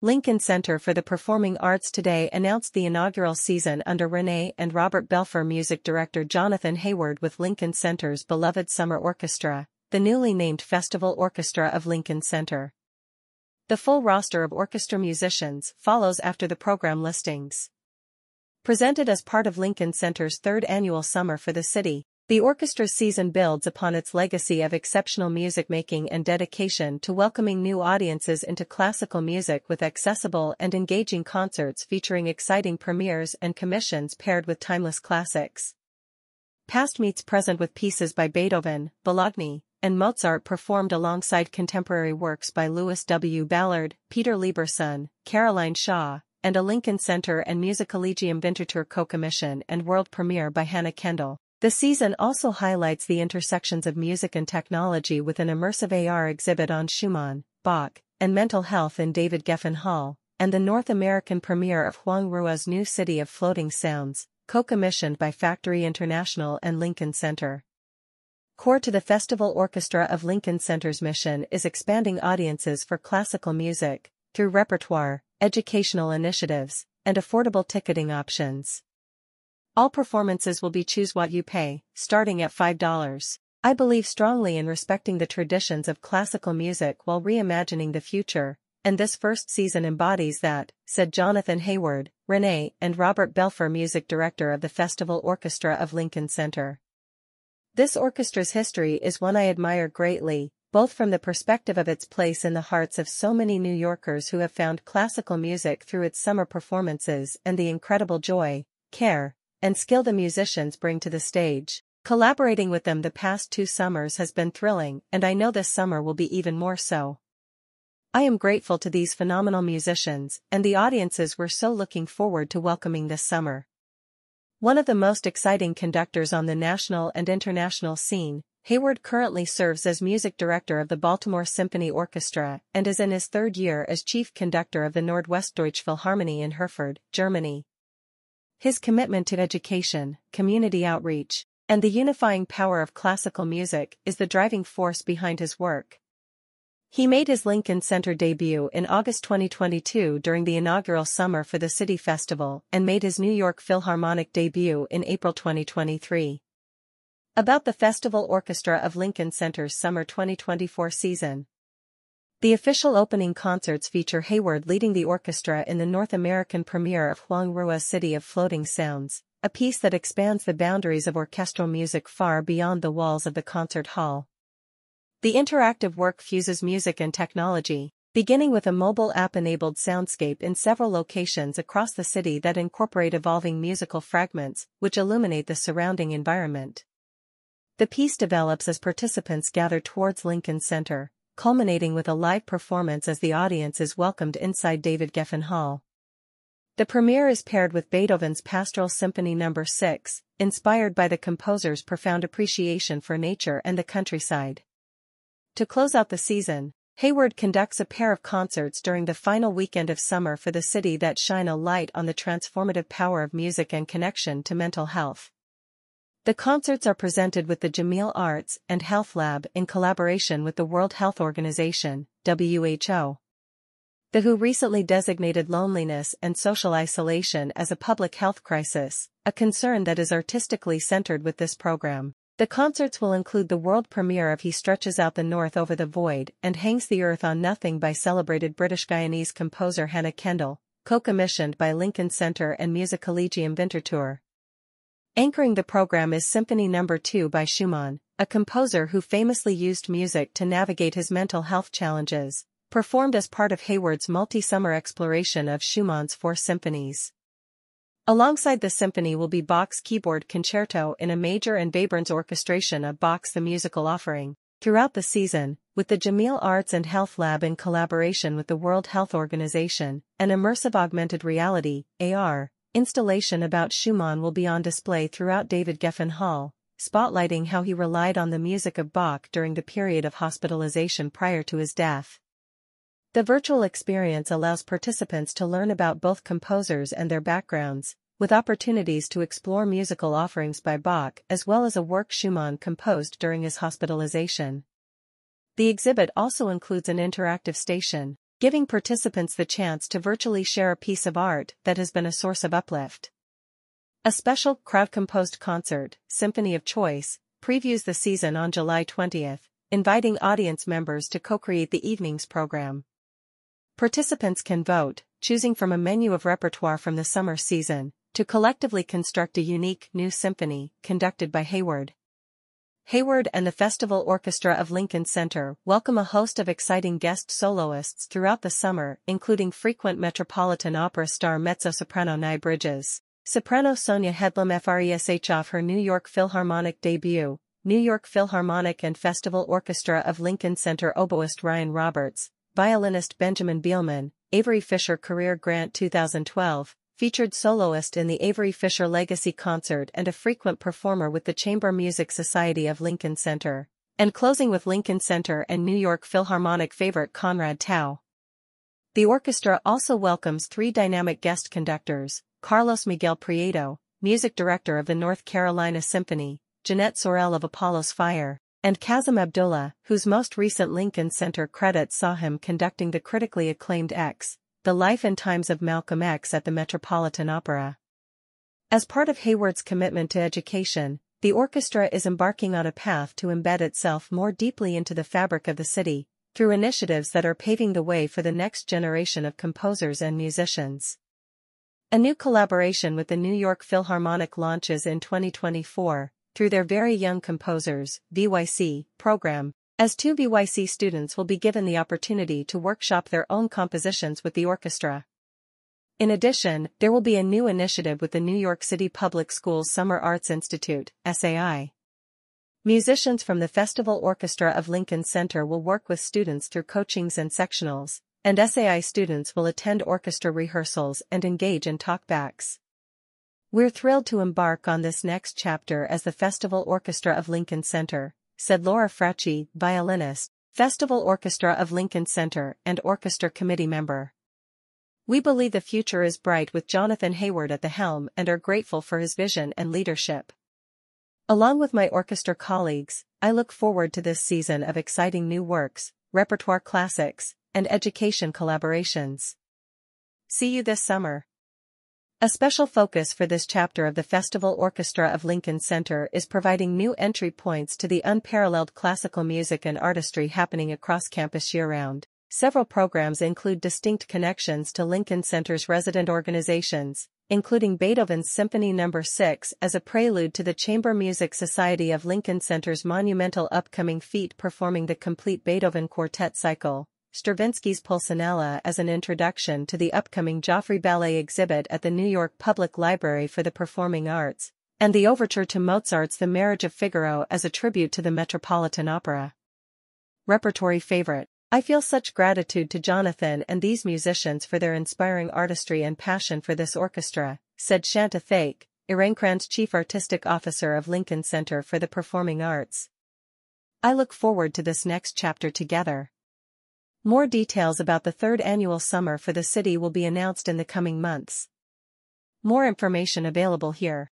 Lincoln Center for the Performing Arts today announced the inaugural season under Renée and Robert Belfer music director Jonathon Heyward with Lincoln Center's beloved summer orchestra, the newly named Festival Orchestra of Lincoln Center. The full roster of orchestra musicians follows after the program listings. Presented as part of Lincoln Center's third annual Summer for the City, the orchestra's season builds upon its legacy of exceptional music making and dedication to welcoming new audiences into classical music with accessible and engaging concerts featuring exciting premieres and commissions paired with timeless classics. Past meets present with pieces by Beethoven, Bologne, and Mozart performed alongside contemporary works by Louis W. Ballard, Peter Lieberson, Caroline Shaw, and a Lincoln Center and Musikkollegium Winterthur co-commission and world premiere by Hannah Kendall. The season also highlights the intersections of music and technology with an immersive AR exhibit on Schumann, Bach, and mental health in David Geffen Hall, and the North American premiere of Huang Ruo's new City of Floating Sounds, co-commissioned by Factory International and Lincoln Center. Core to the Festival Orchestra of Lincoln Center's mission is expanding audiences for classical music, through repertoire, educational initiatives, and affordable ticketing options. All performances will be choose what you pay, starting at $5. I believe strongly in respecting the traditions of classical music while reimagining the future, and this first season embodies that, said Jonathon Heyward, Renée and Robert Belfer music director of the Festival Orchestra of Lincoln Center. This orchestra's history is one I admire greatly, both from the perspective of its place in the hearts of so many New Yorkers who have found classical music through its summer performances and the incredible joy, care, and skill the musicians bring to the stage. Collaborating with them the past two summers has been thrilling and I know this summer will be even more so. I am grateful to these phenomenal musicians and the audiences we're so looking forward to welcoming this summer. One of the most exciting conductors on the national and international scene, Heyward currently serves as music director of the Baltimore Symphony Orchestra and is in his third year as chief conductor of the Nordwestdeutsche Philharmonie in Herford, Germany. His commitment to education, community outreach, and the unifying power of classical music is the driving force behind his work. He made his Lincoln Center debut in August 2022 during the inaugural Summer for the City Festival and made his New York Philharmonic debut in April 2023. About the Festival Orchestra of Lincoln Center's Summer 2024 season. The official opening concerts feature Heyward leading the orchestra in the North American premiere of Huang Ruo's City of Floating Sounds, a piece that expands the boundaries of orchestral music far beyond the walls of the concert hall. The interactive work fuses music and technology, beginning with a mobile app-enabled soundscape in several locations across the city that incorporate evolving musical fragments, which illuminate the surrounding environment. The piece develops as participants gather towards Lincoln Center, culminating with a live performance as the audience is welcomed inside David Geffen Hall. The premiere is paired with Beethoven's Pastoral Symphony No. 6, inspired by the composer's profound appreciation for nature and the countryside. To close out the season, Heyward conducts a pair of concerts during the final weekend of summer for the city that shine a light on the transformative power of music and connection to mental health. The concerts are presented with the Jameel Arts and Health Lab in collaboration with the World Health Organization, WHO. The WHO recently designated loneliness and social isolation as a public health crisis, a concern that is artistically centered with this program. The concerts will include the world premiere of He Stretches Out the North Over the Void and Hangs the Earth on Nothing by celebrated British Guyanese composer Hannah Kendall, co-commissioned by Lincoln Center and Musikkollegium Winterthur. Anchoring the program is Symphony No. 2 by Schumann, a composer who famously used music to navigate his mental health challenges, performed as part of Heyward's multi-summer exploration of Schumann's four symphonies. Alongside the symphony will be Bach's keyboard concerto in a major and Webern's orchestration of Bach's The Musical Offering. Throughout the season, with the Jameel Arts and Health Lab in collaboration with the World Health Organization, an immersive augmented reality, AR, installation about Schumann will be on display throughout David Geffen Hall, spotlighting how he relied on the music of Bach during the period of hospitalization prior to his death. The virtual experience allows participants to learn about both composers and their backgrounds, with opportunities to explore musical offerings by Bach as well as a work Schumann composed during his hospitalization. The exhibit also includes an interactive station, giving participants the chance to virtually share a piece of art that has been a source of uplift. A special crowd-composed concert, Symphony of Choice, previews the season on July 20th, inviting audience members to co-create the evening's program. Participants can vote, choosing from a menu of repertoire from the summer season, to collectively construct a unique new symphony, conducted by Heyward. Heyward and the Festival Orchestra of Lincoln Center welcome a host of exciting guest soloists throughout the summer, including frequent Metropolitan Opera star mezzo-soprano J'Nai Bridges, soprano Sonya Headlam FRESH off her New York Philharmonic debut, New York Philharmonic and Festival Orchestra of Lincoln Center oboist Ryan Roberts, violinist Benjamin Beilman, Avery Fisher Career Grant 2012, featured soloist in the Avery Fisher Legacy Concert and a frequent performer with the Chamber Music Society of Lincoln Center, and closing with Lincoln Center and New York Philharmonic favorite Conrad Tao. The orchestra also welcomes three dynamic guest conductors, Carlos Miguel Prieto, music director of the North Carolina Symphony, Jeannette Sorrell of Apollo's Fire, and Kazem Abdullah, whose most recent Lincoln Center credits saw him conducting the critically acclaimed X, the Life and Times of Malcolm X at the Metropolitan Opera. As part of Heyward's commitment to education, the orchestra is embarking on a path to embed itself more deeply into the fabric of the city, through initiatives that are paving the way for the next generation of composers and musicians. A new collaboration with the New York Philharmonic launches in 2024, through their Very Young Composers VYC, program, as two VYC students will be given the opportunity to workshop their own compositions with the orchestra. In addition, there will be a new initiative with the New York City Public Schools Summer Arts Institute, SAI. Musicians from the Festival Orchestra of Lincoln Center will work with students through coachings and sectionals, and SAI students will attend orchestra rehearsals and engage in talkbacks. We're thrilled to embark on this next chapter as the Festival Orchestra of Lincoln Center, said Laura Frautschi, violinist, Festival Orchestra of Lincoln Center and orchestra committee member. We believe the future is bright with Jonathon Heyward at the helm and are grateful for his vision and leadership. Along with my orchestra colleagues, I look forward to this season of exciting new works, repertoire classics, and education collaborations. See you this summer. A special focus for this chapter of the Festival Orchestra of Lincoln Center is providing new entry points to the unparalleled classical music and artistry happening across campus year-round. Several programs include distinct connections to Lincoln Center's resident organizations, including Beethoven's Symphony No. 6 as a prelude to the Chamber Music Society of Lincoln Center's monumental upcoming feat performing the complete Beethoven Quartet cycle, Stravinsky's Pulcinella as an introduction to the upcoming Joffrey Ballet exhibit at the New York Public Library for the Performing Arts, and the overture to Mozart's The Marriage of Figaro as a tribute to the Metropolitan Opera. Repertory favorite. I feel such gratitude to Jonathon and these musicians for their inspiring artistry and passion for this orchestra, said Shanta Thake, Ehrenkranz chief artistic officer of Lincoln Center for the Performing Arts. I look forward to this next chapter together. More details about the third annual summer for the city will be announced in the coming months. More information available here.